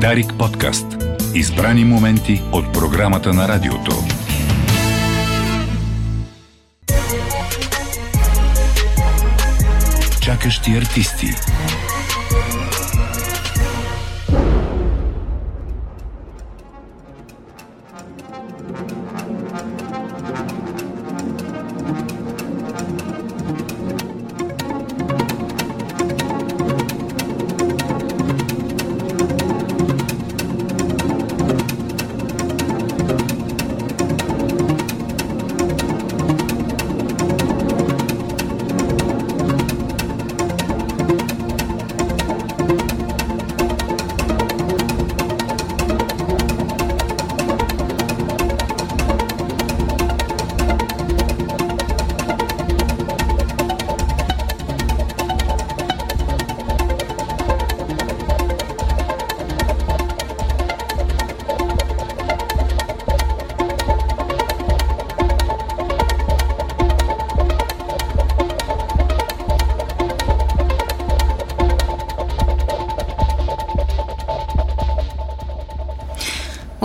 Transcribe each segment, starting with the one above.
Дарик подкаст. Избрани моменти от програмата на радиото. Чакащи артисти.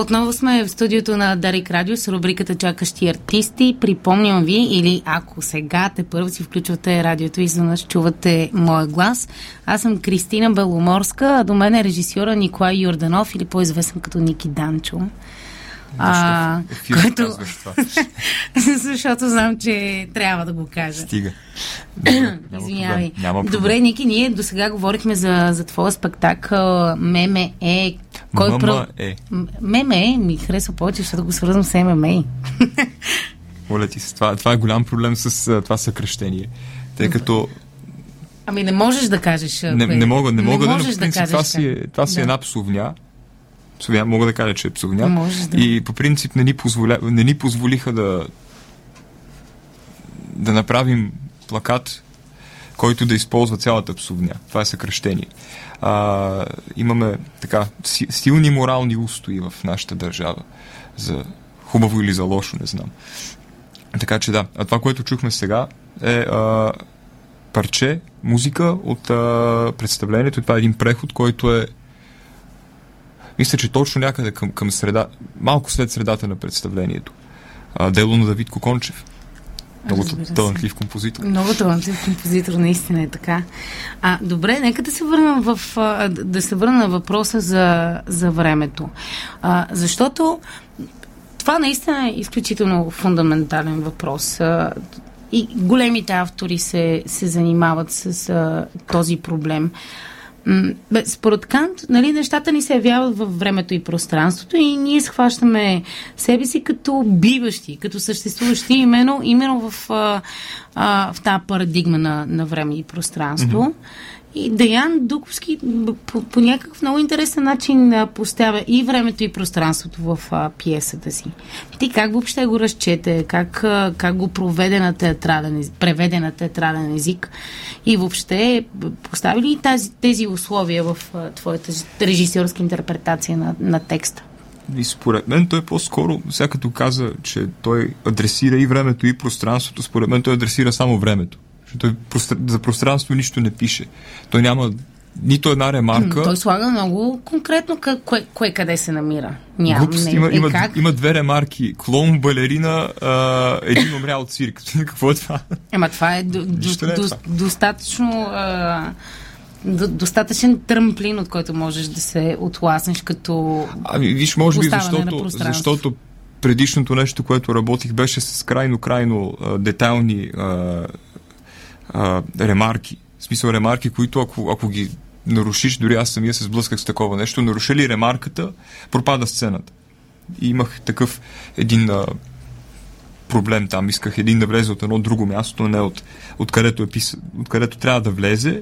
Отново сме в студиото на Дарик Радио с рубриката Чакащи артисти. Припомням ви, или ако сега те първо си включвате радиото и нас чувате моя глас, аз съм Кристина Беломорска, а до мен е режисьора Николай Йорданов или по-известен като Ники Данчо. А, което... защото знам, че трябва да го кажа. Стига. Извинявай. Добре, Ники, ние до сега говорихме за, за твоя спектакъл Меме е. Кой Мама про... е. Меме е ми харесва повече, защото го свързвам с ММА. Моля ти се, това, това е голям проблем с това съкръщение. Тъй като Ами не можеш да кажеш. Не, не мога, не мога не да, но да кажеш, това си, е, това си да. е една псовня, псовня, мога да кажа, че е псовня. да. И по принцип не ни, позволя, не ни позволиха да да направим плакат, който да използва цялата псовня. Това е съкръщение. А, имаме така силни морални устои в нашата държава. За хубаво или за лошо, не знам. Така че да, а това, което чухме сега е а, парче, музика от а, представлението. Това е един преход, който е мисля, че точно някъде към, към среда, малко след средата на представлението. А, дело на Давид Кокончев. Много талантлив композитор. Много талантлив композитор, наистина е така. А, добре, нека да се върнем в, да се върна на въпроса за, за времето. А, защото това наистина е изключително фундаментален въпрос. И големите автори се, се занимават с а, този проблем. Според Кант, нали, нещата ни се явяват във времето и пространството и ние схващаме себе си като биващи, като съществуващи именно, именно в, а, а, в тази парадигма на, на време и пространство. Mm-hmm. И Даян Дуковски по, по някакъв много интересен начин а, поставя и времето и пространството в а, пиесата си. Ти как въобще го разчете, как, а, как го проведе на театрален, преведе на театрален език и въобще постави ли тази, тези условия в а, твоята режисьорска интерпретация на, на текста? И според мен той по-скоро, сега като каза, че той адресира и времето и пространството, според мен той адресира само времето. Той за пространство нищо не пише. Той няма нито една ремарка. Той слага много конкретно кое, кое къде се намира. Няма. Глупост, не, има, е, има, има две ремарки. Клон, балерина, а, един умрял от цирк. Какво е това? Ема това е, до, до, е до, това. достатъчно... А, достатъчен тръмплин, от който можеш да се отласнеш като Ами, виж, може би, защото, защото предишното нещо, което работих, беше с крайно-крайно детайлни а, ремарки. В смисъл ремарки, които ако, ако ги нарушиш, дори аз самия се сблъсках с такова нещо, наруша ли ремарката, пропада сцената. И имах такъв един а, проблем там. Исках един да влезе от едно друго място, не от, от, където, е пис... от където трябва да влезе.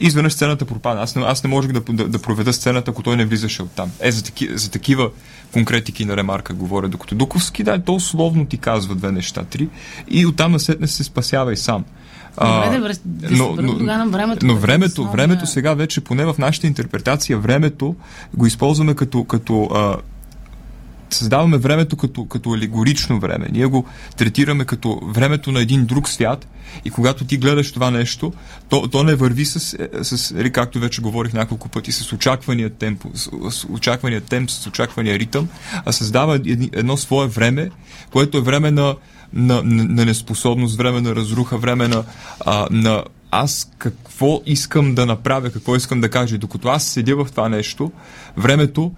И изведнъж сцената пропада. Аз не, аз не можех да, да, да проведа сцената, ако той не влизаше от там. Е, за, таки, за такива конкретики на ремарка говоря. Докато Дуковски, да, то словно ти казва две неща, три. И оттам насетне се спасява и сам. Добре, да, да но, но, но времето. Но времето, основа... времето сега вече, поне в нашата интерпретация, времето го използваме като, като а, създаваме времето като, като алегорично време. Ние го третираме като времето на един друг свят и когато ти гледаш това нещо, то, то не върви с, с, нали, както вече говорих няколко пъти, с очаквания темп, с, с очаквания темп, с очаквания ритъм, а създава едно свое време, което е време на, на, на, на неспособност, време на разруха, време на, а, на аз какво искам да направя, какво искам да кажа. Докато аз седя в това нещо, времето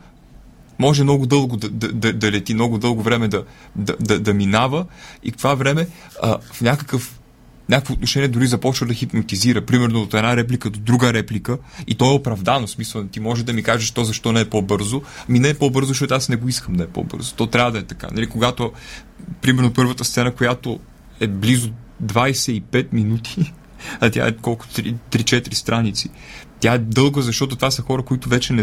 може много дълго да, да, да, да лети, много дълго време да, да, да, да минава и това време а, в някакъв някакво отношение дори започва да хипнотизира. Примерно от една реплика до друга реплика и то е оправдано. Смисъл, ти може да ми кажеш то защо не е по-бързо. Ми не е по-бързо, защото аз не го искам да е по-бързо. То трябва да е така. Нали, когато, примерно, първата сцена, която е близо 25 минути, а тя е колко 3-4 страници. Тя е дълга, защото това са хора, които вече не,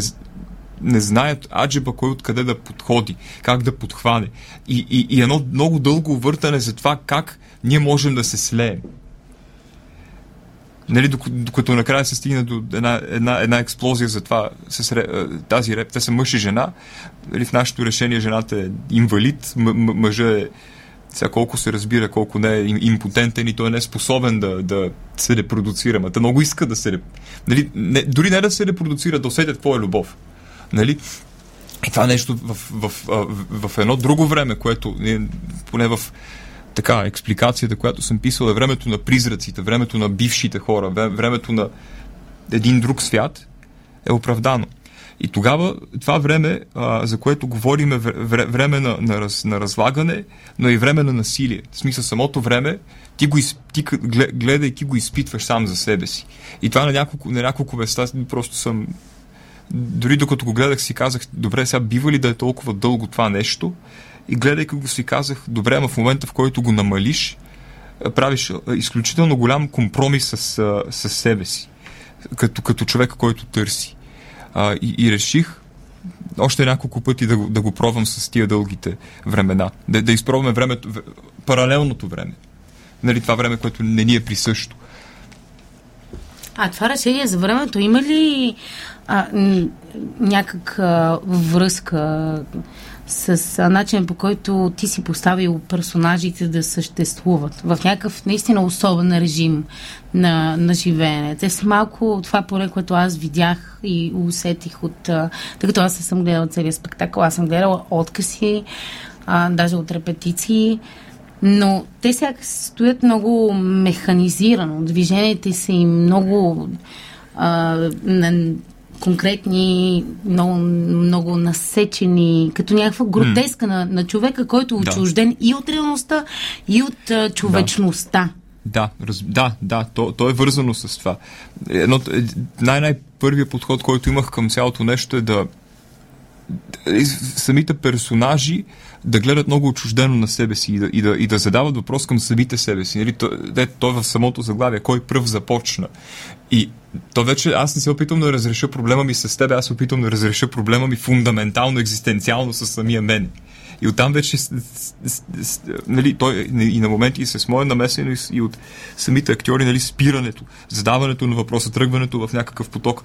не знаят аджеба кой откъде да подходи, как да подхване. И, и, и едно много дълго въртане за това как ние можем да се слеем. Нали, докато, накрая се стигне до една, една, една експлозия за това, с, тази реп, те са мъж и жена. Нали, в нашето решение жената е инвалид, мъжа е сега колко се разбира, колко не е импотентен и той не е способен да, да се репродуцира. Ма много иска да се... Нали, не, дори не да се репродуцира, да усетят твоя любов. Нали? И това нещо в, в, в, в едно друго време, което поне в така, експликацията, която съм писал, е времето на призраците, времето на бившите хора, времето на един друг свят, е оправдано. И тогава това време, а, за което говорим, е време на, на, раз, на разлагане, но и време на насилие. В смисъл, самото време, ти, го, ти гледайки го изпитваш сам за себе си. И това на няколко, на няколко места просто съм дори докато го гледах си казах, добре, сега бива ли да е толкова дълго това нещо? И гледайки го си казах, добре, ама в момента в който го намалиш, правиш изключително голям компромис с, с себе си, като, като човек, който търси. А, и, и реших още няколко пъти да да го пробвам с тия дългите времена. Да, да изпробваме времето, паралелното време. Нали, това време, което не ни е присъщо. А това решение за времето има ли а, някаква връзка с начин по който ти си поставил персонажите да съществуват в някакъв наистина особен режим на, на живеене. Те са малко това поне, което аз видях и усетих от... Тъй като аз не съм гледала целият спектакъл, аз съм гледала откъси, а, даже от репетиции, но те сега стоят много механизирано. Движенията са им много а, на, конкретни, много, много насечени, като някаква гротеска mm. на, на човека, който е отчужден да. и от реалността, и от а, човечността. Да. Да, раз, да, да, то, то е вързано с това. Едно, най-най-първият подход, който имах към цялото нещо е да самите персонажи да гледат много отчуждено на себе си и да, и да, и да задават въпрос към самите себе си. Нали? То, де, то е в самото заглавие. Кой пръв започна? И то вече аз не се опитвам да разреша проблема ми с теб, аз се опитвам да разреша проблема ми фундаментално, екзистенциално с самия мен. И оттам вече, нали, той и на моменти и с моя намесено и от самите актьори, нали, спирането, задаването на въпроса, тръгването в някакъв поток,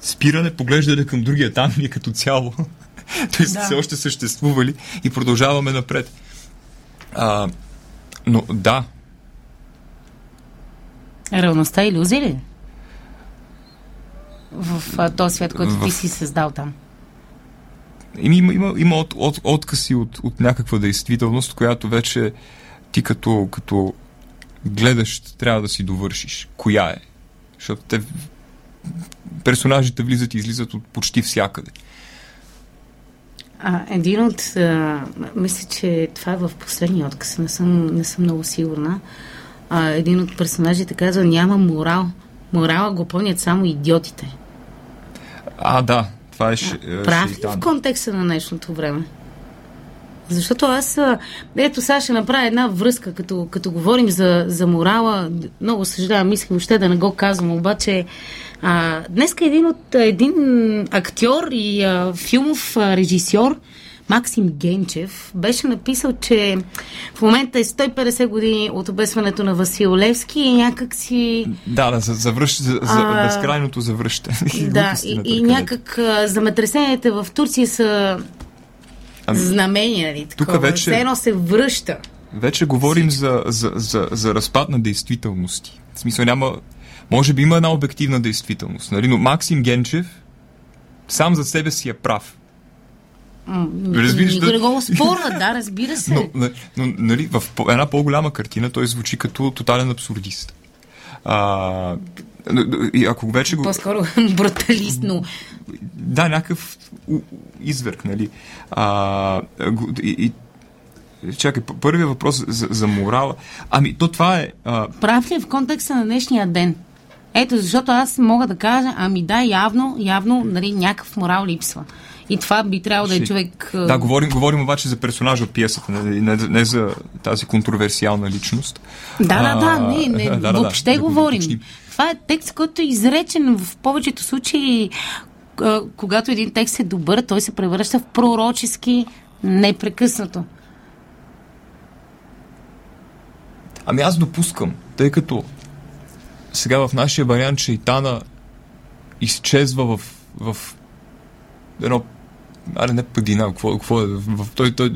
спиране, поглеждане към другия, там е като цяло. Той да. все още съществували и продължаваме напред. А, но да. Реалността е иллюзия ли? В а, този свят, който в... ти си създал там. Има, има, има от, от, откъси от, от някаква действителност, която вече ти като, като гледаш трябва да си довършиш. Коя е? Защото те, персонажите влизат и излизат от почти всякъде. А, един от... А, мисля, че това е в последния отказ, не съм, не съм много сигурна. А, един от персонажите казва, няма морал. Морала го помнят само идиотите. А, да. Това е Прав ли в контекста на днешното време? Защото аз, ето сега ще направя една връзка, като, като говорим за, за морала. Много съжалявам, мислих въобще да не го казвам, обаче а, днеска един от един актьор и а, филмов а, режисьор, Максим Генчев, беше написал, че в момента е 150 години от обесването на Васил Левски и някак си... Да, да, за, завръщ, за, за безкрайното завръщане. Да, и, и някак а, земетресенията в Турция са ами, знамение, нали? Тук вече... Все едно се връща. Вече говорим за, за, за, за разпад на действителности. В смисъл няма... Може би има една обективна действителност, нали? но Максим Генчев сам за себе си е прав. Разбираш, Никой не го спорва, да, разбира се. Но, но, нали, в една по-голяма картина той звучи като тотален абсурдист. А, и ако вече го... По-скоро бруталист, но... Да, някакъв изверг, нали? А, и, и, чакай, първият въпрос за, за морала. Ами, то това е... А... Прав ли е в контекста на днешния ден? Ето, защото аз мога да кажа, ами да, явно, явно, нали, някакъв морал липсва. И това би трябвало да е човек. Да, говорим, говорим обаче за персонажа от пиесата, не, не, не за тази контроверсиална личност. Да, да, да, не, не да, да, въобще да, говорим. Да това е текст, който е изречен в повечето случаи, когато един текст е добър, той се превръща в пророчески непрекъснато. Ами аз допускам, тъй като сега в нашия вариант Шейтана изчезва в, в едно аре не падина, какво, какво е, в, той, той,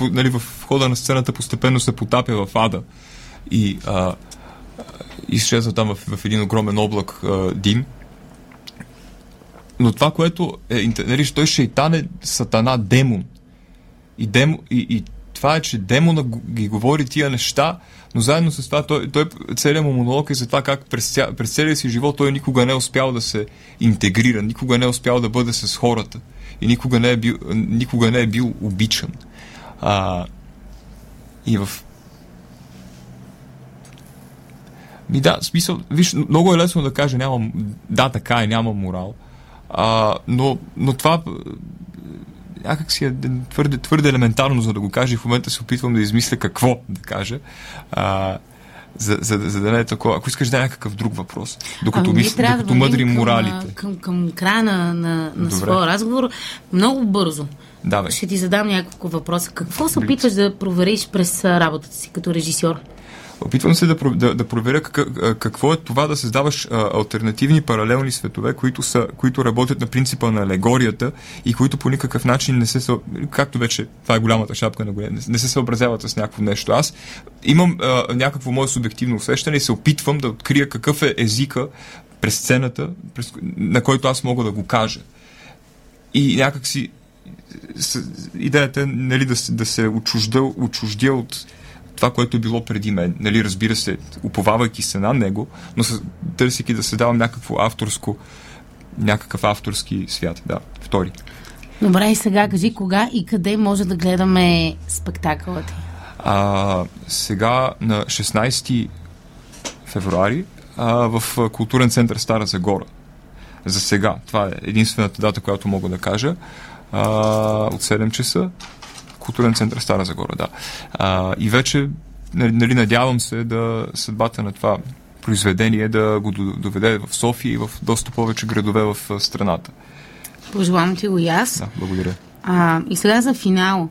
нали, в хода на сцената постепенно се потапя в ада и а, изчезва там в, в един огромен облак а, дим. Но това, което е, нали, той шейтан е сатана, демон. И, демо, и, и това е, че демона ги говори тия неща, но заедно с това той, той целият му монолог е за това как през, през целия си живот той никога не е успял да се интегрира, никога не е успял да бъде с хората и никога не е бил, никога не е бил обичан. А, и в Ми да, смисъл, виж, много е лесно да кажа, няма, да, така е, няма морал. А, но, но това някак си е твърде, твърде елементарно, за да го кажа и в момента се опитвам да измисля какво да кажа. А, за, за, за да не е такова. Ако искаш да е някакъв друг въпрос, докато, ами, мисля, докато да мъдрим моралите. Към, към края на, на, на своя разговор, много бързо. Давай. Ще ти задам няколко въпроса. Какво се опитваш да провериш през работата си като режисьор? Опитвам се да, да, да проверя как, какво е това да създаваш альтернативни паралелни светове, които, са, които работят на принципа на алегорията и които по никакъв начин не се, както вече, това е голямата шапка на голем, не се съобразяват с някакво нещо. Аз имам а, някакво мое субективно усещане и се опитвам да открия какъв е езика през сцената, през, на който аз мога да го кажа. И някакси идеята е нали, да, да се отчужда, отчуждя от това, което е било преди мен. Нали, разбира се, уповавайки се на него, но търсики да се давам някакво авторско, някакъв авторски свят. Да, втори. Добре, и сега кажи кога и къде може да гледаме спектакълът ти? А, сега на 16 февруари а, в културен център Стара Загора. За сега. Това е единствената дата, която мога да кажа. А, от 7 часа културен център Стара Загора, да. А, и вече, нали, нали, надявам се да съдбата на това произведение да го доведе в София и в доста повече градове в страната. Пожелавам ти го и аз. Да, благодаря. А, и сега за финал.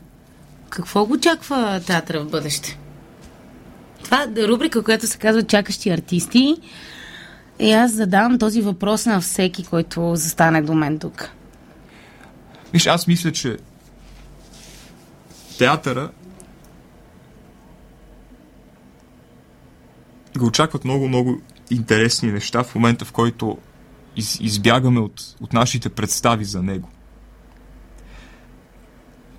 Какво го очаква театъра в бъдеще? Това е рубрика, която се казва Чакащи артисти. И аз задавам този въпрос на всеки, който застане до мен тук. Виж, аз мисля, че театъра го очакват много-много интересни неща в момента, в който из, избягаме от, от нашите представи за него.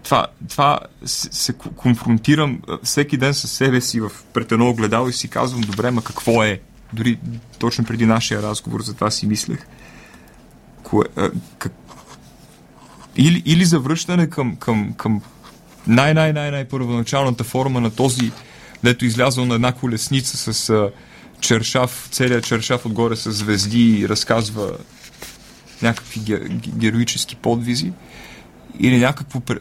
Това, това се, се конфронтирам всеки ден със себе си в, пред едно огледало и си казвам, добре, ма какво е? Дори точно преди нашия разговор за това си мислех. Кое, а, как, или, или завръщане към, към, към най-най-най-най първоначалната форма на този, дето излязъл на една колесница с а, чершав, целият чершав отгоре с звезди и разказва някакви ге, героически подвизи или някакво пре,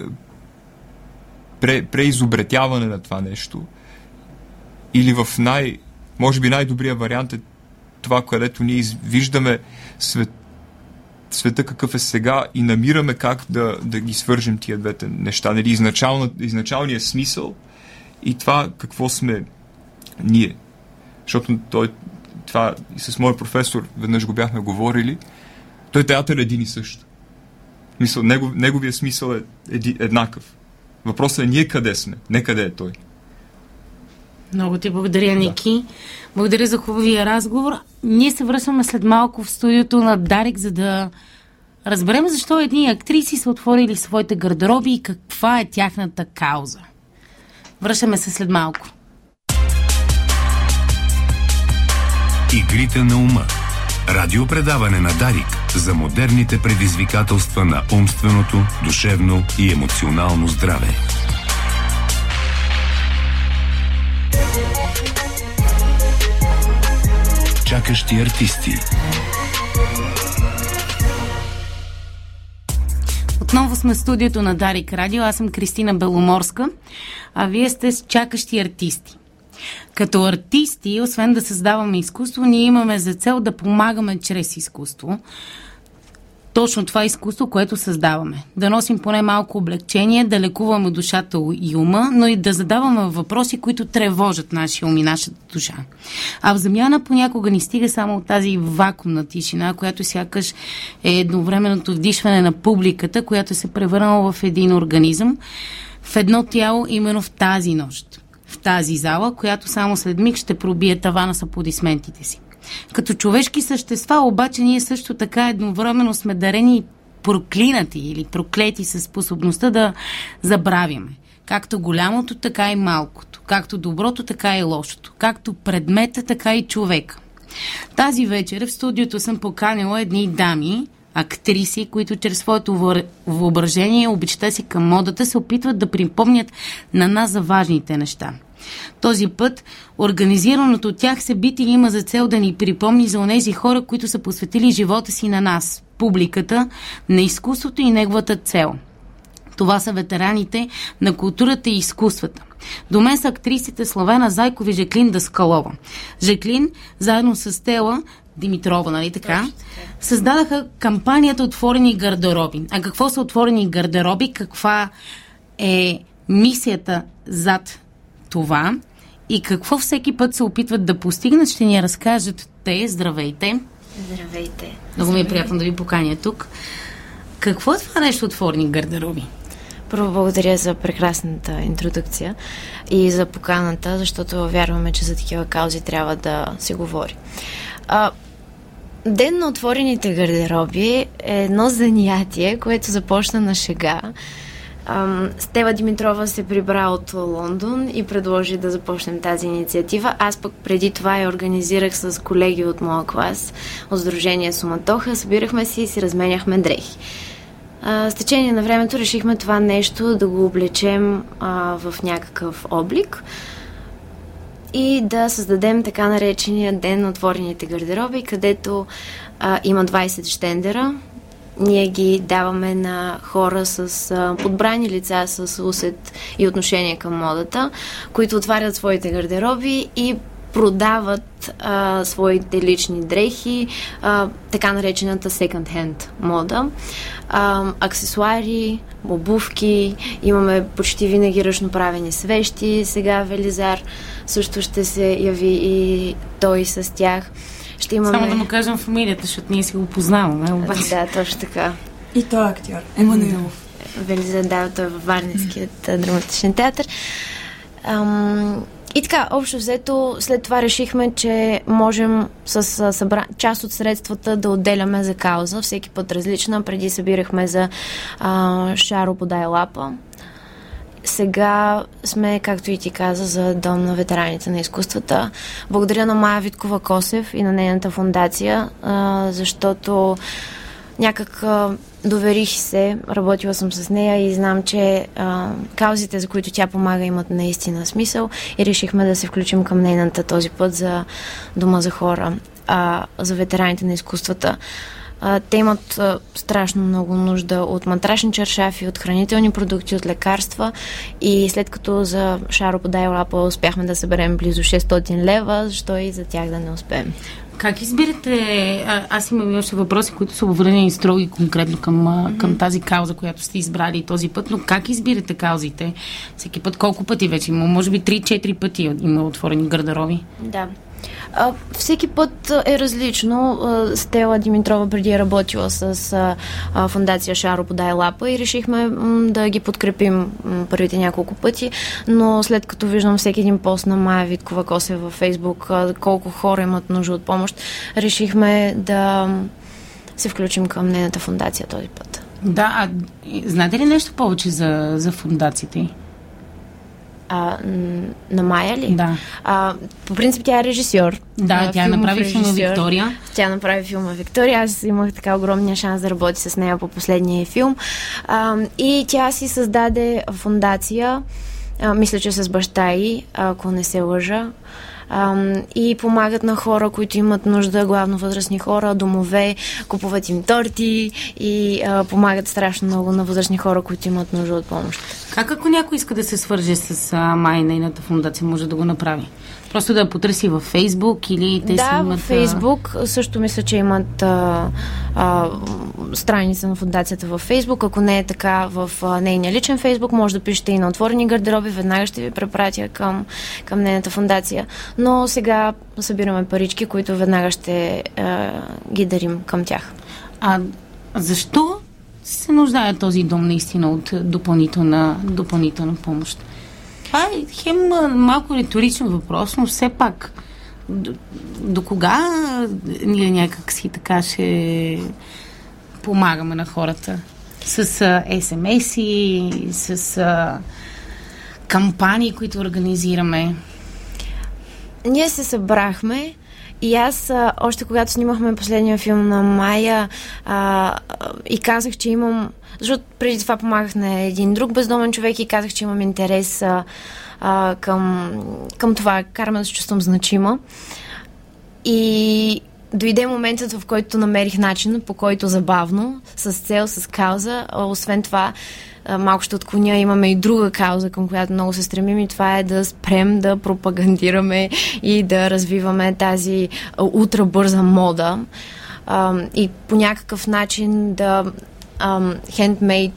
пре, преизобретяване на това нещо. Или в най, може би най-добрия вариант е това, където ние виждаме свет, света какъв е сега и намираме как да, да ги свържем тия двете неща. Нали, изначалният смисъл и това какво сме ние. Защото той, това и с мой професор веднъж го бяхме говорили. Той театър е един и същ. Мисъл, негов, неговия смисъл е еди, еднакъв. Въпросът е ние къде сме, не къде е той. Много ти благодаря, Ники. Да. Благодаря за хубавия разговор. Ние се връщаме след малко в студиото на Дарик, за да разберем защо едни актриси са отворили своите гардероби и каква е тяхната кауза. Връщаме се след малко. Игрите на ума. Радиопредаване на Дарик за модерните предизвикателства на умственото, душевно и емоционално здраве. Чакащи артисти. Отново сме в студиото на Дарик Радио. Аз съм Кристина Беломорска, а вие сте с чакащи артисти. Като артисти, освен да създаваме изкуство, ние имаме за цел да помагаме чрез изкуство. Точно това изкуство, което създаваме. Да носим поне малко облегчение, да лекуваме душата и ума, но и да задаваме въпроси, които тревожат нашия ум и нашата душа. А в замяна понякога ни стига само от тази вакуумна тишина, която сякаш е едновременното вдишване на публиката, която се превърнала в един организъм, в едно тяло именно в тази нощ в тази зала, която само след миг ще пробие тавана с аплодисментите си. Като човешки същества, обаче, ние също така едновременно сме дарени проклинати или проклети със способността да забравяме. Както голямото, така и малкото. Както доброто, така и лошото. Както предмета, така и човека. Тази вечер в студиото съм поканила едни дами, актриси, които чрез своето въображение, обичта си към модата, се опитват да припомнят на нас за важните неща. Този път организираното от тях събитие има за цел да ни припомни за онези хора, които са посветили живота си на нас, публиката, на изкуството и неговата цел. Това са ветераните на културата и изкуствата. До мен са актрисите Славена Зайков и Жеклин Даскалова. Жеклин, заедно с Тела, Димитрова, нали така, създадаха кампанията Отворени гардероби. А какво са отворени гардероби? Каква е мисията зад това и какво всеки път се опитват да постигнат, ще ни разкажат те. Здравейте! Здравейте! Много ми е приятно да ви поканя тук. Какво е това нещо отворени гардероби? Първо благодаря за прекрасната интродукция и за поканата, защото вярваме, че за такива каузи трябва да се говори. А, Ден на отворените гардероби е едно занятие, което започна на шега. Стева Димитрова се прибра от Лондон и предложи да започнем тази инициатива. Аз пък преди това я организирах с колеги от моя клас, от Сдружение Суматоха. Събирахме си и си разменяхме дрехи. с течение на времето решихме това нещо да го облечем а, в някакъв облик и да създадем така наречения ден на отворените гардероби, където а, има 20 штендера. Ние ги даваме на хора с а, подбрани лица, с усет и отношение към модата, които отварят своите гардероби и продават а, своите лични дрехи, а, така наречената second-hand мода, а, аксесуари, обувки, имаме почти винаги ръчноправени свещи, сега Велизар също ще се яви и той с тях. Ще имаме... Само да му кажем фамилията, защото ние си го познаваме. Обаче. Да, точно така. И той е актьор. Емануилов. Велизар, да, той е във Варненският драматичен театър. Ам, и така, общо взето, след това решихме, че можем с събра... част от средствата да отделяме за кауза, всеки път различна. Преди събирахме за а, Шаро подай лапа. Сега сме, както и ти каза, за Дом на ветераните на изкуствата. Благодаря на Майя Виткова Косев и на нейната фундация, защото някак доверих се, работила съм с нея и знам, че каузите, за които тя помага, имат наистина смисъл и решихме да се включим към нейната този път за Дома за хора, а, за ветераните на изкуствата. А, те имат а, страшно много нужда от матрашни чершафи, от хранителни продукти, от лекарства и след като за Шаро подай лапа успяхме да съберем близо 600 лева, защо и за тях да не успеем. как избирате? А, аз имам още въпроси, които са обвързани строго и конкретно към, mm-hmm. към тази кауза, която сте избрали този път, но как избирате каузите? Всеки път, колко пъти вече има? Може би 3-4 пъти има отворени гардероби. Да. А, всеки път е различно. Стела Димитрова преди е работила с а, фундация Шаро Подай Лапа и решихме м, да ги подкрепим м, първите няколко пъти, но след като виждам всеки един пост на Майя Виткова Косе във Фейсбук, а, колко хора имат нужда от помощ, решихме да се включим към нейната фундация този път. Да, а знаете ли нещо повече за, за фундациите? А, на Майя ли? Да. А, по принцип тя е режисьор. Да, тя направи филма Виктория. Тя направи филма Виктория. Аз имах така огромния шанс да работя с нея по последния филм. А, и тя си създаде фундация, а, мисля, че с баща й, ако не се лъжа и помагат на хора, които имат нужда, главно възрастни хора, домове, купуват им торти и а, помагат страшно много на възрастни хора, които имат нужда от помощ. Как ако някой иска да се свърже с а, май нейната фундация, може да го направи? Просто да потърси във Фейсбук или те да, си имат... във Фейсбук също мисля, че имат а, а, страница на фундацията във Фейсбук. Ако не е така в а, нейния личен Фейсбук, може да пишете и на отворени гардероби. Веднага ще ви препратя към, към нейната фундация. Но сега събираме парички, които веднага ще а, ги дарим към тях. А защо се нуждае този дом наистина от допълнителна, допълнителна помощ? Това е хем малко риторичен въпрос, но все пак до, до кога ние някак си така ще помагаме на хората? С СМС-и, с а, кампании, които организираме. Ние се събрахме и аз, а, още когато снимахме последния филм на Майя а, и казах, че имам... Защото преди това помагах на един друг бездомен човек и казах, че имам интерес а, а, към, към това, караме да се чувствам значима. И дойде моментът, в който намерих начин, по който забавно, с цел, с кауза. Освен това, малко ще отклоня, имаме и друга кауза, към която много се стремим и това е да спрем да пропагандираме и да развиваме тази ултрабърза мода. И по някакъв начин да хендмейд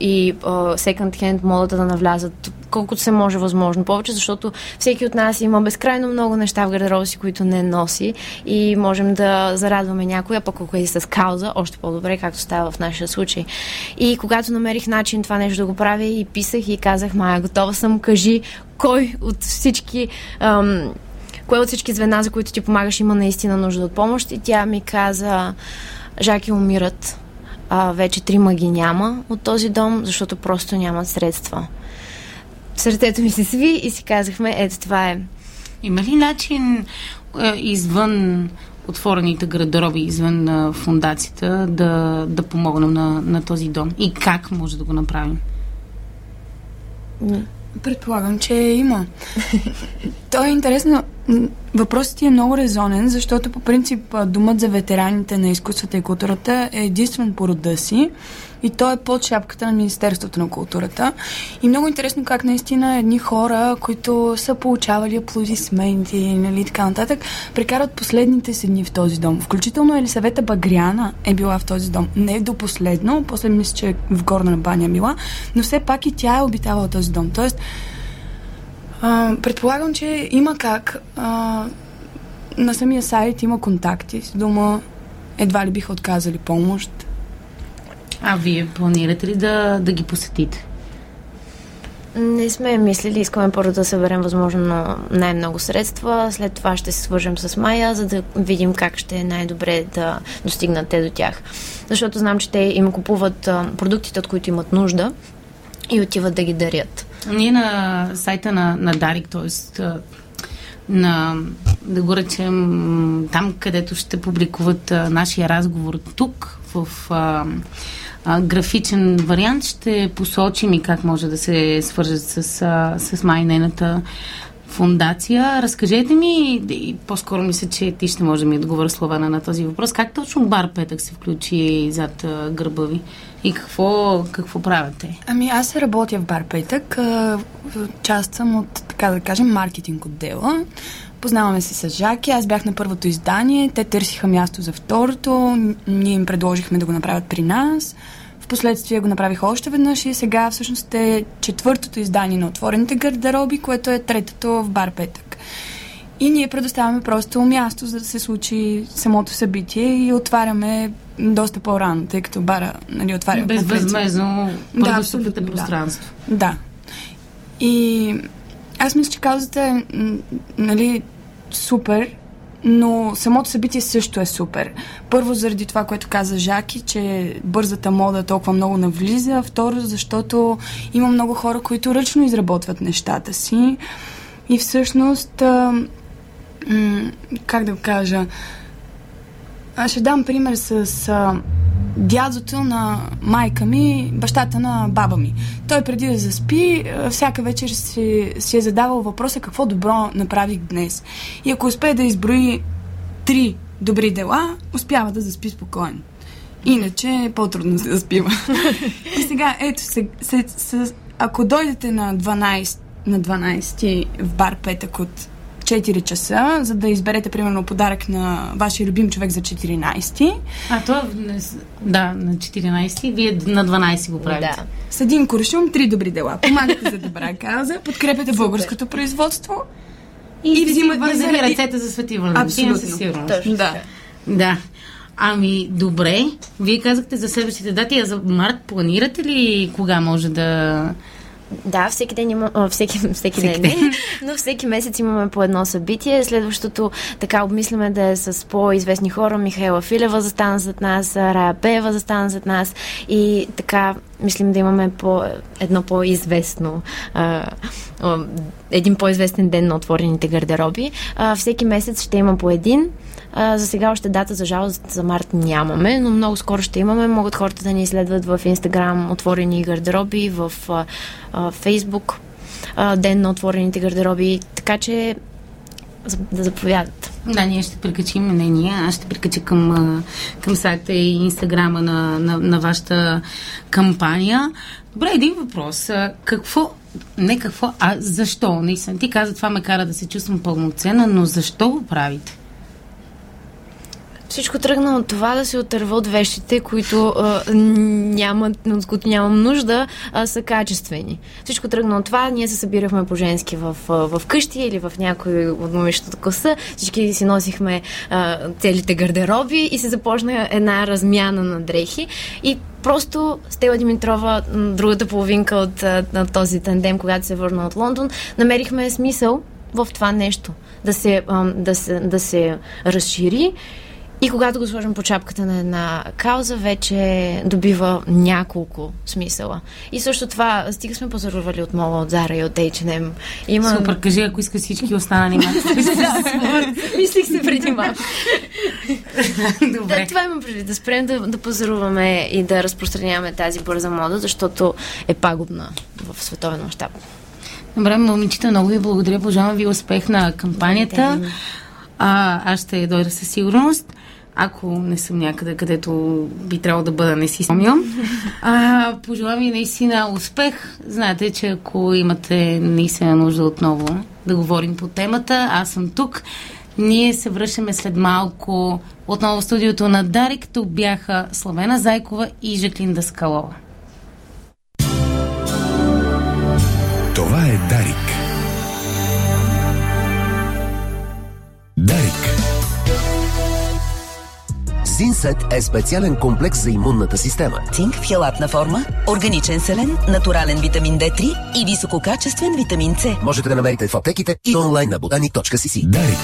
и секонд хенд модата да навлязат колкото се може възможно повече, защото всеки от нас има безкрайно много неща в гардероба си, които не носи и можем да зарадваме някой, а пък ако е с кауза, още по-добре, както става в нашия случай. И когато намерих начин това нещо да го правя и писах и казах, Майя, готова съм, кажи кой от всички ам, кое от всички звена, за които ти помагаш, има наистина нужда от помощ. И тя ми каза, Жаки умират. А, вече трима ги няма от този дом, защото просто нямат средства сърцето ми се сви и си казахме, ето това е. Има ли начин е, извън отворените градероби, извън е, фундацията, да, да помогнем на, на този дом? И как може да го направим? Предполагам, че има. То е интересно. Въпросът ти е много резонен, защото по принцип думът за ветераните на изкуствата и културата е единствен по рода си и той е под шапката на Министерството на културата. И много интересно как наистина едни хора, които са получавали аплодисменти, нали, така нататък, прекарат последните си дни в този дом. Включително Елисавета Багряна е била в този дом. Не до последно, после мисля, че в Горна баня била, но все пак и тя е обитавала този дом. Тоест, а, предполагам, че има как. А, на самия сайт има контакти с дума едва ли биха отказали помощ. А вие планирате ли да, да ги посетите? Не сме мислили, искаме първо да съберем възможно най-много средства, след това ще се свържем с Майя, за да видим как ще е най-добре да достигнат те до тях. Защото знам, че те им купуват продуктите, от които имат нужда и отиват да ги дарят. Ние на сайта на, на Дарик, т.е. на, да го речем, там където ще публикуват нашия разговор тук, в а, а, графичен вариант, ще посочим и как може да се свържат с, а, с майнената фундация. Разкажете ми, и по-скоро мисля, че ти ще може да ми отговоря слова на този въпрос. Как точно бар Петък се включи зад а, гърба ви? И какво, какво правите? Ами аз работя в бар Петък. Част съм от, така да кажем, маркетинг отдела. Познаваме се с Жаки, аз бях на първото издание, те търсиха място за второто, ние им предложихме да го направят при нас. Впоследствие го направих още веднъж и сега всъщност е четвъртото издание на отворените гардероби, което е третото в бар Петък. И ние предоставяме просто място, за да се случи самото събитие и отваряме доста по-рано, тъй като бара нали, отваря Безвъзмезно да, пространство. Да. И аз мисля, че каузата е нали, супер, но самото събитие също е супер. Първо заради това, което каза Жаки, че бързата мода толкова много навлиза. Второ, защото има много хора, които ръчно изработват нещата си. И всъщност, как да кажа, аз ще дам пример с дядото на майка ми, бащата на баба ми. Той преди да заспи, всяка вечер си, си е задавал въпроса какво добро направих днес. И ако успее да изброи три добри дела, успява да заспи спокойно. Иначе е по-трудно се заспива. И сега, ето, се, се, се, ако дойдете на 12, на 12 в бар Петък от 4 часа, за да изберете, примерно, подарък на вашия любим човек за 14. А то, да, на 14, вие на 12 го правите. Да. С един куршум, три добри дела. Помагате за добра каза, подкрепяте българското производство и, и взимате за ръцете за Свети Валентин. Абсолютно. Точно. Да. Да. Ами, добре. Вие казахте за следващите дати, а за март планирате ли кога може да да, всеки ден има, а, всеки, всеки, всеки ден, ден, но всеки месец имаме по едно събитие. Следващото така обмисляме да е с по-известни хора. Михайла Филева застана зад нас, Рая Пева застана зад нас и така мислим да имаме по, едно по-известно а, а, един по-известен ден на отворените гардероби. А, всеки месец ще има по един. А, за сега още дата, за жалост, за март нямаме, но много скоро ще имаме. Могат хората да ни изследват в Инстаграм отворени гардероби, в а, а, Фейсбук а, ден на отворените гардероби, така че да заповядат. Да, ние ще прикачим, не ние, аз ще прикача към, към сайта и инстаграма на, на, на вашата кампания. Добре, един въпрос. Какво, не какво, а защо? Наистина, ти каза, това ме кара да се чувствам пълноценна, но защо го правите? Всичко тръгна от това да се отърва от вещите, които а, нямат, от които нямам нужда, а са качествени. Всичко тръгна от това. Ние се събирахме по-женски в, в къщи или в някой от момичетата коса. Всички си носихме а, целите гардероби и се започна една размяна на дрехи. И просто Стела Димитрова, другата половинка от на този тандем, когато се върна от Лондон, намерихме смисъл в това нещо. Да се, да се, да се разшири и когато го сложим по чапката на една кауза, вече добива няколко смисъла. И също това, стига сме позарували от Мола, от Зара и от H&M. Има... Супер, кажи, ако иска всички останали Мислих се преди малко. Добре. Да, това имам преди. Да спрем да, да позаруваме и да разпространяваме тази бърза мода, защото е пагубна в световен мащаб. Добре, момичета, много ви благодаря. Пожелавам ви успех на кампанията. А, аз ще дойда със сигурност ако не съм някъде, където би трябвало да бъда, не си спомням. А, пожелавам ви наистина успех. Знаете, че ако имате наистина нужда отново да говорим по темата, аз съм тук. Ние се връщаме след малко отново в студиото на Дарик. Тук бяха Славена Зайкова и Жаклин Даскалова. Това е Дарик. Дарик. Зинсет е специален комплекс за имунната система. Цинк в хелатна форма, органичен селен, натурален витамин D3 и висококачествен витамин С. Можете да намерите в аптеките и онлайн на botanik.cc. Дарик.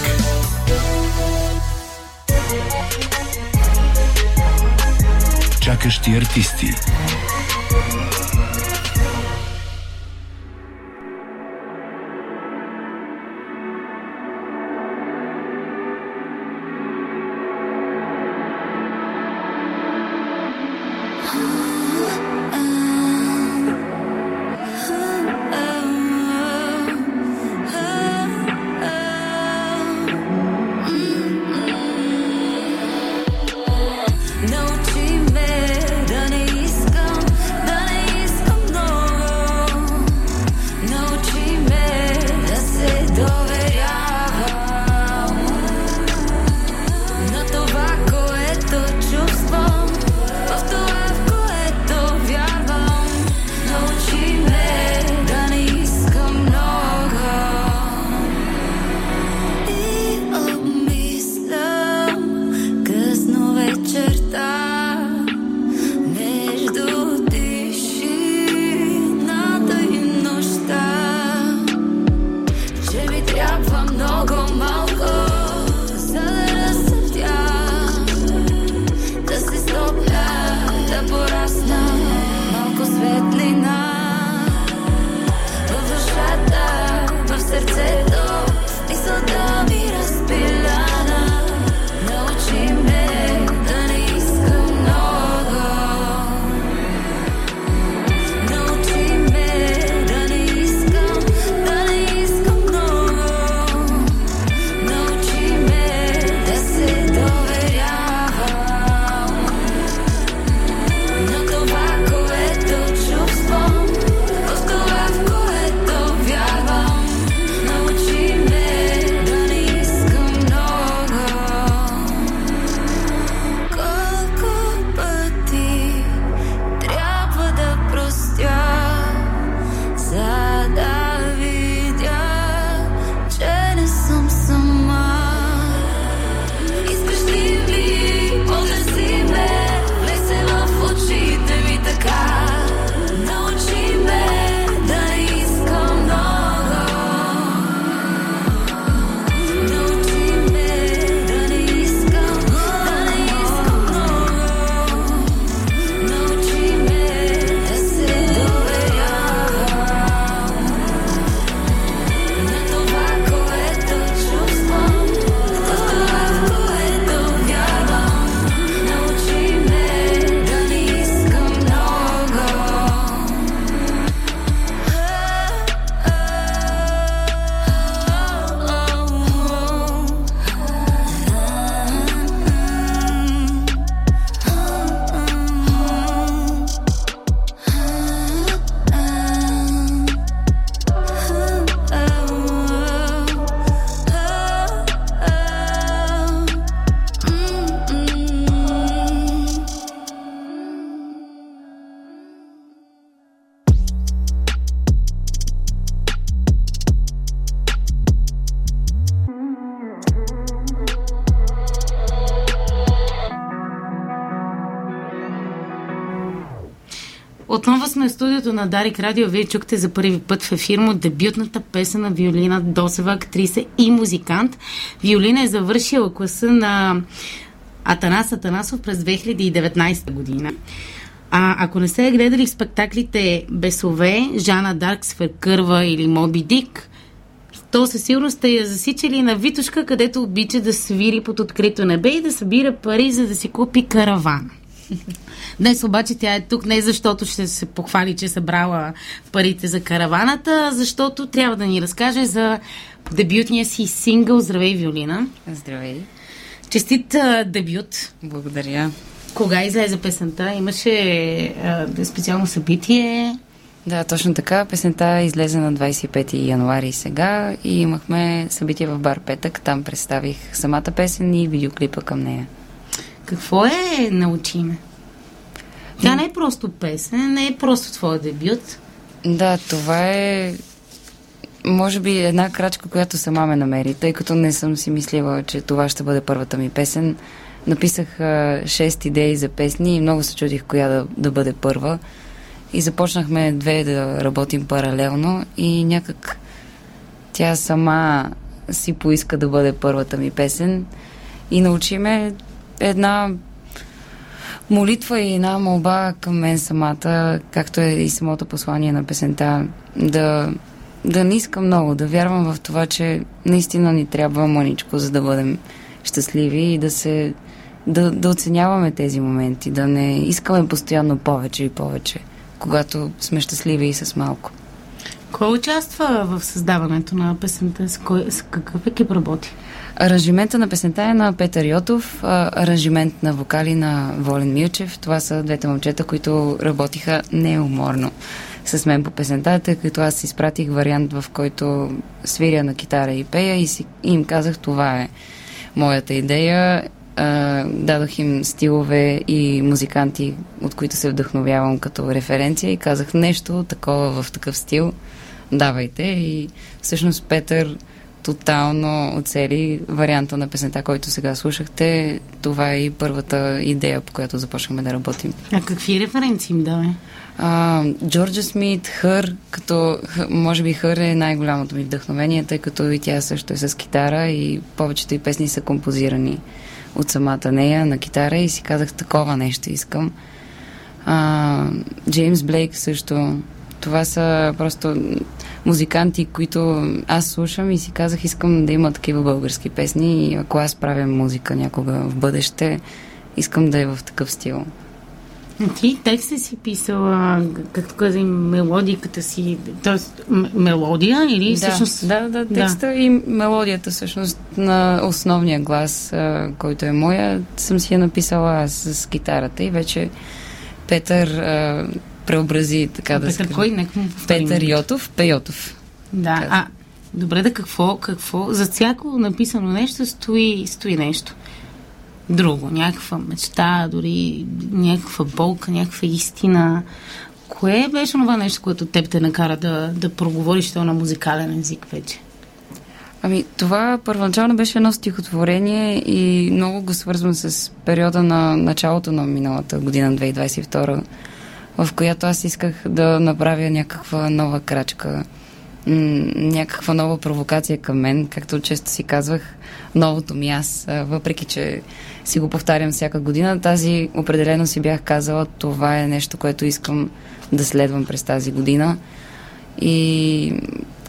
Чакащи артисти. На Дарик Радио. Вие чухте за първи път в ефир му дебютната песен на Виолина Досева, актриса и музикант. Виолина е завършила класа на Атанас Атанасов през 2019 година. А ако не сте гледали спектаклите Бесове, Жана Дарк, Сверкърва или Моби Дик, то със сигурност сте я засичали на Витушка, където обича да свири под открито небе и да събира пари, за да си купи караван. Днес обаче тя е тук не защото ще се похвали, че е събрала парите за караваната, защото трябва да ни разкаже за дебютния си сингъл Здравей, Виолина. Здравей. Честит а, дебют. Благодаря. Кога излезе песента? Имаше а, специално събитие? Да, точно така. Песента излезе на 25 януари сега и имахме събитие в бар Петък. Там представих самата песен и видеоклипа към нея. Какво е научиме? Тя не е просто песен, не е просто твой дебют. Да, това е може би една крачка, която сама ме намери, тъй като не съм си мислила, че това ще бъде първата ми песен. Написах а, шест идеи за песни и много се чудих коя да, да бъде първа. И започнахме две да работим паралелно и някак тя сама си поиска да бъде първата ми песен и научиме една молитва и една молба към мен самата, както е и самото послание на песента, да, да не искам много, да вярвам в това, че наистина ни трябва мъничко, за да бъдем щастливи и да се да, да оценяваме тези моменти, да не искаме постоянно повече и повече, когато сме щастливи и с малко. Кой участва в създаването на песента? С, кой, с какъв екип работи? Аранжимента на песента е на Петър Йотов, аранжимент на вокали на Волен Милчев. Това са двете момчета, които работиха неуморно с мен по песента, тъй като аз изпратих вариант, в който свиря на китара и пея и, си, им казах това е моята идея. А, дадох им стилове и музиканти, от които се вдъхновявам като референция и казах нещо такова в такъв стил. Давайте. И всъщност Петър тотално оцели варианта на песента, който сега слушахте. Това е и първата идея, по която започнахме да работим. А какви референции им даваме? Джорджа Смит, Хър, като може би Хър е най-голямото ми вдъхновение, тъй като и тя също е с китара и повечето и песни са композирани от самата нея на китара и си казах такова нещо искам. А, Джеймс Блейк също. Това са просто музиканти, които аз слушам и си казах, искам да има такива български песни и ако аз правя музика някога в бъдеще, искам да е в такъв стил. Ти текста си писала, както каза и мелодиката си, т.е. мелодия или да, всъщност... Да, да, текста да. и мелодията всъщност на основния глас, който е моя, съм си я написала аз с китарата и вече Петър преобрази, така да Петър кой? Нека му Петър Йотов, Пейотов. Да, каза. а добре да какво, какво, за всяко написано нещо стои, стои нещо друго, някаква мечта, дори някаква болка, някаква истина. Кое беше това нещо, което теб те накара да, да проговориш това на музикален език вече? Ами, това първоначално беше едно стихотворение и много го свързвам с периода на началото на миналата година, 2022, в която аз исках да направя някаква нова крачка, някаква нова провокация към мен, както често си казвах, новото ми аз, въпреки че си го повтарям всяка година, тази определено си бях казала, това е нещо, което искам да следвам през тази година. И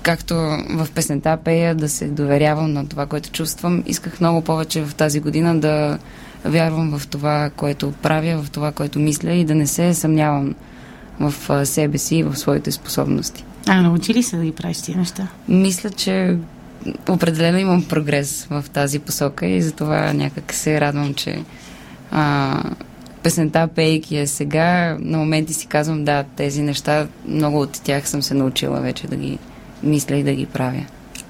както в песента пея, да се доверявам на това, което чувствам, исках много повече в тази година да вярвам в това, което правя, в това, което мисля и да не се съмнявам в себе си и в своите способности. А, научи ли се да ги правиш тия неща? Мисля, че определено имам прогрес в тази посока и затова някак се радвам, че а, песента пейки е сега. На моменти си казвам, да, тези неща, много от тях съм се научила вече да ги мисля и да ги правя.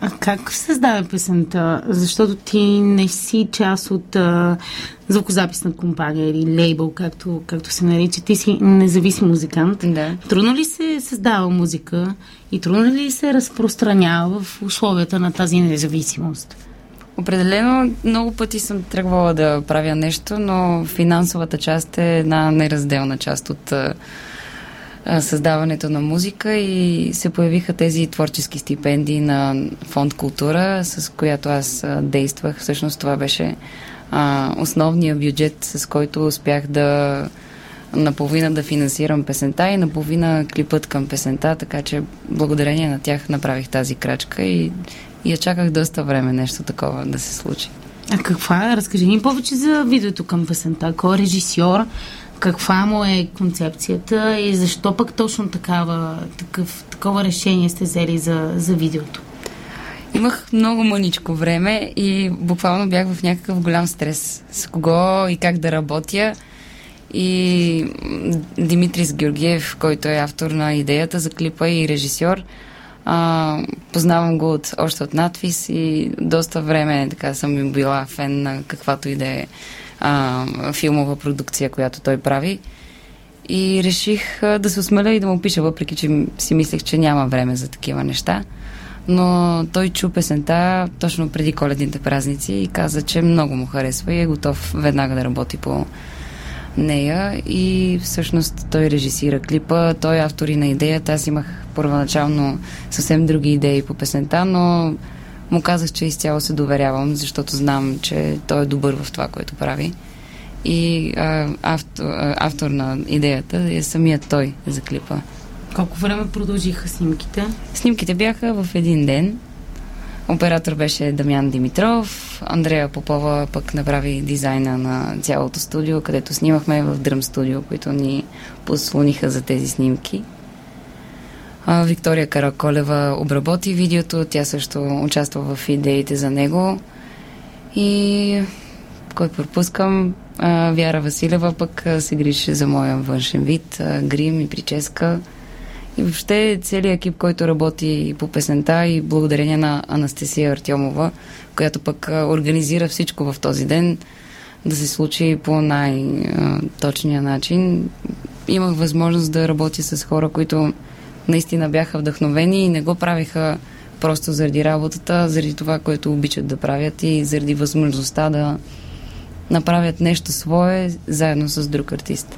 А как създаде песента? Защото ти не си част от а, звукозаписна компания или лейбъл, както, както се нарича. Ти си независим музикант. Да. Трудно ли се създава музика и трудно ли се разпространява в условията на тази независимост? Определено много пъти съм тръгвала да правя нещо, но финансовата част е една неразделна част от създаването на музика и се появиха тези творчески стипендии на фонд култура, с която аз действах. Всъщност това беше а, основния бюджет, с който успях да наполовина да финансирам песента и наполовина клипът към песента, така че благодарение на тях направих тази крачка и, и я чаках доста време нещо такова да се случи. А каква? Разкажи ни повече за видеото към песента. Кой е режисьор? Каква му е концепцията и защо пък точно такава, такъв, такова решение сте взели за, за видеото? Имах много мъничко време и буквално бях в някакъв голям стрес. С кого и как да работя. И Димитрис Георгиев, който е автор на идеята за клипа и режисьор, а, познавам го от, още от надвис и доста време така съм била фен на каквато и да е филмова продукция, която той прави. И реших а, да се осмеля и да му пиша, въпреки че си мислех, че няма време за такива неща. Но той чу песента точно преди коледните празници и каза, че много му харесва и е готов веднага да работи по нея и всъщност той режисира клипа, той е автор и на идеята. Аз имах първоначално съвсем други идеи по песента, но му казах, че изцяло се доверявам, защото знам, че той е добър в това, което прави. И а, автор, а, автор на идеята е самият той за клипа. Колко време продължиха снимките? Снимките бяха в един ден. Оператор беше Дамян Димитров. Андрея Попова пък направи дизайна на цялото студио, където снимахме в Дръм студио, които ни послониха за тези снимки. Виктория Караколева обработи видеото, тя също участва в идеите за него. И кой пропускам? Вяра Василева пък се грижи за моя външен вид, грим и прическа. И въобще целият екип, който работи по песента и благодарение на Анастасия Артемова, която пък организира всичко в този ден да се случи по най-точния начин. Имах възможност да работя с хора, които наистина бяха вдъхновени и не го правиха просто заради работата, заради това, което обичат да правят и заради възможността да направят нещо свое заедно с друг артист.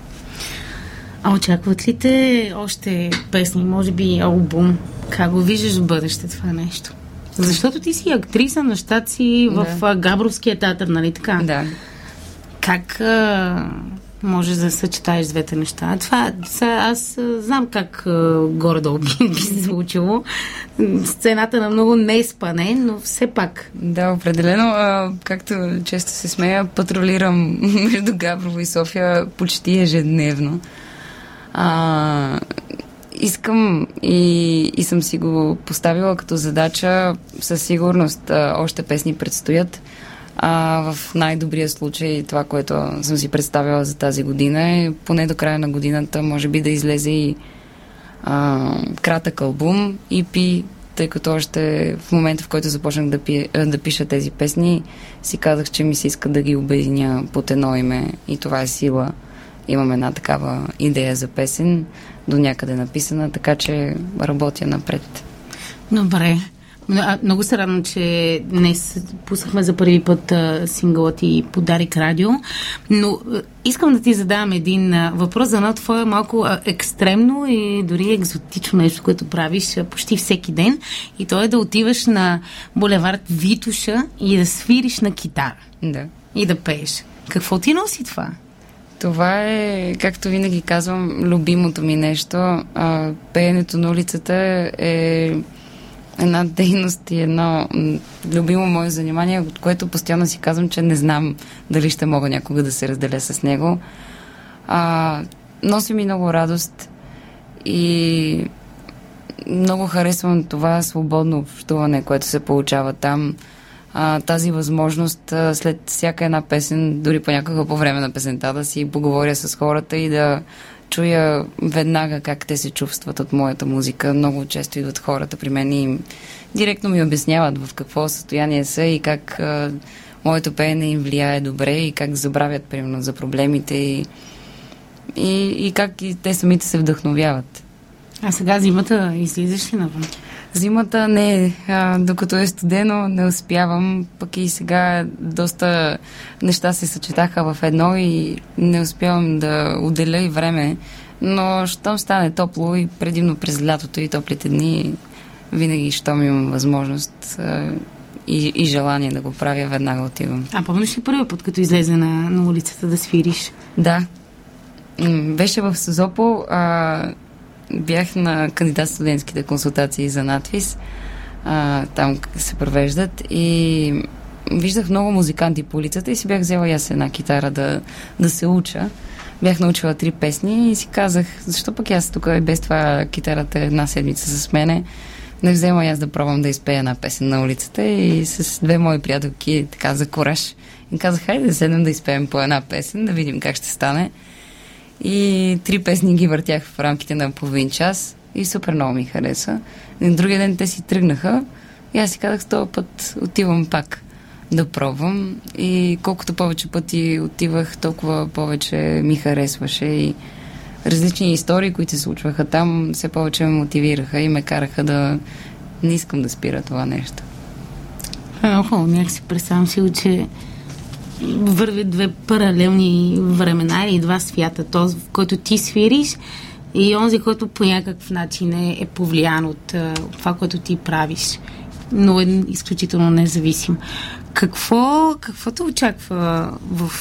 А очакват ли те още песни, може би албум? Как го виждаш в бъдеще това нещо? Защото ти си актриса на щаци да. в Габровския театър, нали така? Да. Как а, може да съчетаеш двете неща? Това, аз знам как горе-долу би, би се случило. Сцената на много не е спане, но все пак. Да, определено. А, както често се смея, патрулирам между Габрово и София почти ежедневно. А, искам и, и съм си го поставила като задача. Със сигурност а, още песни предстоят. А, в най-добрия случай това, което съм си представила за тази година е поне до края на годината може би да излезе и а, кратък албум EP, тъй като още в момента, в който започнах да, пи, да пиша тези песни, си казах, че ми се иска да ги обединя под едно име и това е сила имам една такава идея за песен, до някъде написана, така че работя напред. Добре. Много се радвам, че днес пуснахме за първи път сингълът и подарик радио, но искам да ти задам един въпрос за едно твое малко екстремно и дори екзотично нещо, което правиш почти всеки ден и то е да отиваш на булевард Витуша и да свириш на китара. Да. И да пееш. Какво ти носи това? Това е, както винаги казвам, любимото ми нещо. А, пеенето на улицата е една дейност и едно любимо мое занимание, от което постоянно си казвам, че не знам дали ще мога някога да се разделя с него. А, носи ми много радост и много харесвам това свободно общуване, което се получава там а, тази възможност а, след всяка една песен, дори понякога по време на песента, да си поговоря с хората и да чуя веднага как те се чувстват от моята музика. Много често идват хората при мен и директно ми обясняват в какво състояние са и как а, моето пеене им влияе добре и как забравят, примерно, за проблемите и, и, и как и те самите се вдъхновяват. А сега зимата излизаш ли навън? Зимата не, а, докато е студено, не успявам. Пък и сега доста неща се съчетаха в едно и не успявам да отделя и време. Но щом стане топло и предимно през лятото и топлите дни, винаги, щом имам възможност и, и желание да го правя, веднага отивам. А помниш ли първият път, като излезе на, на улицата да свириш? Да. Беше в Созопо. А, бях на кандидат студентските консултации за надвис. А, там се провеждат и виждах много музиканти по улицата и си бях взела и аз една китара да, да се уча. Бях научила три песни и си казах, защо пък аз тук без това китарата една седмица с мене не взема и аз да пробвам да изпея една песен на улицата и с две мои приятелки така за кораж. И казах, хайде да седнем да изпеем по една песен, да видим как ще стане. И три песни ги въртях в рамките на половин час и супер много ми хареса. И на другия ден те си тръгнаха и аз си казах, този път отивам пак да пробвам. И колкото повече пъти отивах, толкова повече ми харесваше и различни истории, които се случваха там, все повече ме мотивираха и ме караха да не искам да спира това нещо. Охо, си представям си, че вървят две паралелни времена или два свята. Този, в който ти свириш и онзи, който по някакъв начин е, е повлиян от, от това, което ти правиш. Но е изключително независим. Какво, какво те очаква в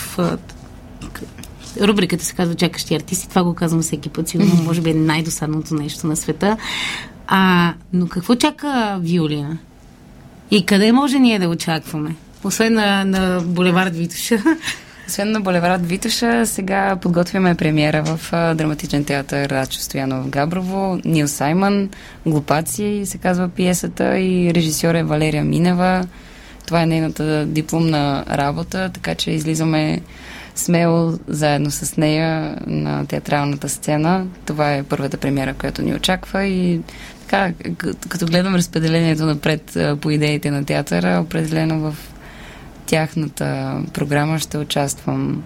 рубриката се казва Чакащи артисти. Това го казвам всеки път. Сигурно може би е най-досадното нещо на света. А, но какво чака Виолина? И къде може ние да очакваме? Освен на, на Булевард Витуша. Освен на Булевард Витуша, сега подготвяме премиера в драматичен театър Рачо Стоянов Габрово. Нил Саймън, Глупаци се казва пиесата и режисьор е Валерия Минева. Това е нейната дипломна работа, така че излизаме смело заедно с нея на театралната сцена. Това е първата премиера, която ни очаква и така, като гледам разпределението напред по идеите на театъра, определено в тяхната програма ще участвам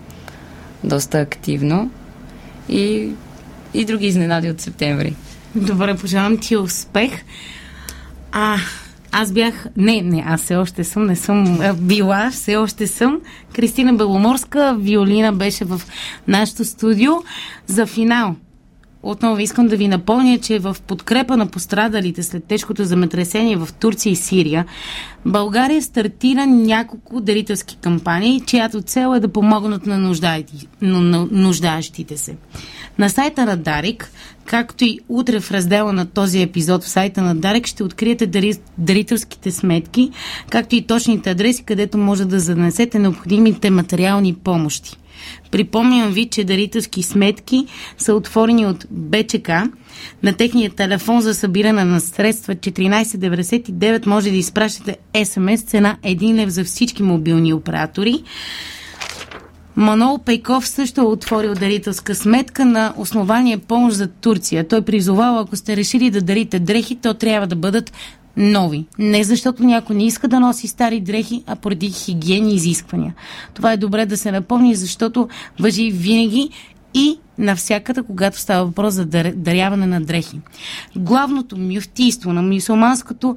доста активно и, и други изненади от септември. Добре, пожелавам ти успех. А, аз бях... Не, не, аз все още съм, не съм била, все още съм. Кристина Беломорска, виолина беше в нашото студио за финал. Отново искам да ви напомня, че в подкрепа на пострадалите след тежкото земетресение в Турция и Сирия, България стартира няколко дарителски кампании, чиято цел е да помогнат на, на нуждаещите се. На сайта на Дарик Както и утре в раздела на този епизод в сайта на Дарек ще откриете дари, дарителските сметки, както и точните адреси, където може да занесете необходимите материални помощи. Припомням ви, че дарителски сметки са отворени от БЧК. На техния телефон за събиране на средства 1499 може да изпращате СМС цена 1 лев за всички мобилни оператори. Манол Пейков също е отворил дарителска сметка на основание помощ за Турция. Той призовава, ако сте решили да дарите дрехи, то трябва да бъдат нови. Не защото някой не иска да носи стари дрехи, а поради хигиени изисквания. Това е добре да се напомни, защото въжи винаги и навсякъде, когато става въпрос за даряване на дрехи. Главното мюфтийство на мюсулманското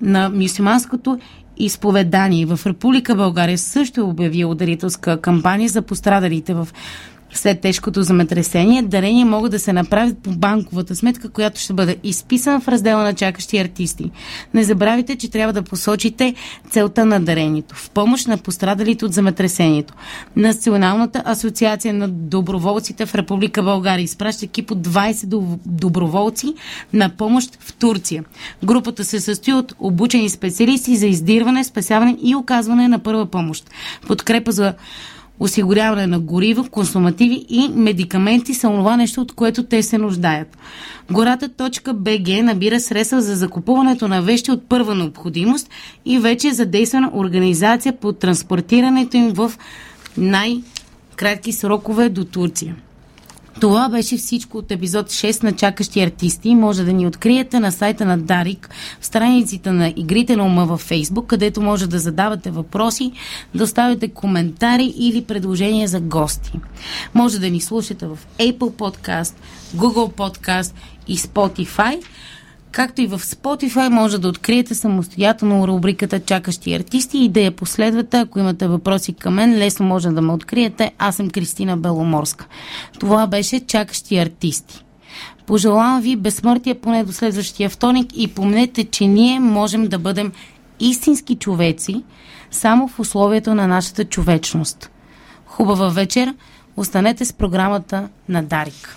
на мюсулманското изповедание. В Република България също е обявила дарителска кампания за пострадалите в след тежкото земетресение, дарения могат да се направят по банковата сметка, която ще бъде изписана в раздела на чакащи артисти. Не забравяйте, че трябва да посочите целта на дарението. В помощ на пострадалите от земетресението. Националната асоциация на доброволците в Република България изпраща екип от 20 доброволци на помощ в Турция. Групата се състои от обучени специалисти за издирване, спасяване и оказване на първа помощ. Подкрепа за осигуряване на гориво, консумативи и медикаменти са това нещо, от което те се нуждаят. Гората.бг набира средства за закупуването на вещи от първа необходимост и вече е задействана организация по транспортирането им в най-кратки срокове до Турция. Това беше всичко от епизод 6 на Чакащи артисти. Може да ни откриете на сайта на Дарик, в страниците на Игрите на ума във Фейсбук, където може да задавате въпроси, да оставите коментари или предложения за гости. Може да ни слушате в Apple Podcast, Google Podcast и Spotify. Както и в Spotify може да откриете самостоятелно рубриката Чакащи артисти и да я последвате. Ако имате въпроси към мен, лесно може да ме откриете. Аз съм Кристина Беломорска. Това беше Чакащи артисти. Пожелавам ви безсмъртие поне до следващия вторник и помнете, че ние можем да бъдем истински човеци само в условието на нашата човечност. Хубава вечер! Останете с програмата на Дарик.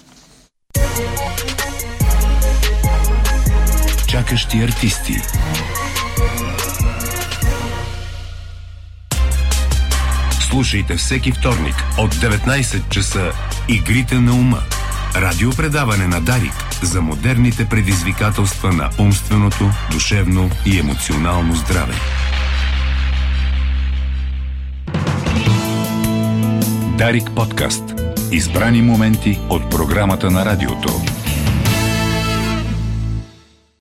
Чакащи артисти Слушайте всеки вторник от 19 часа Игрите на ума. Радиопредаване на Дарик за модерните предизвикателства на умственото, душевно и емоционално здраве. Дарик подкаст. Избрани моменти от програмата на радиото.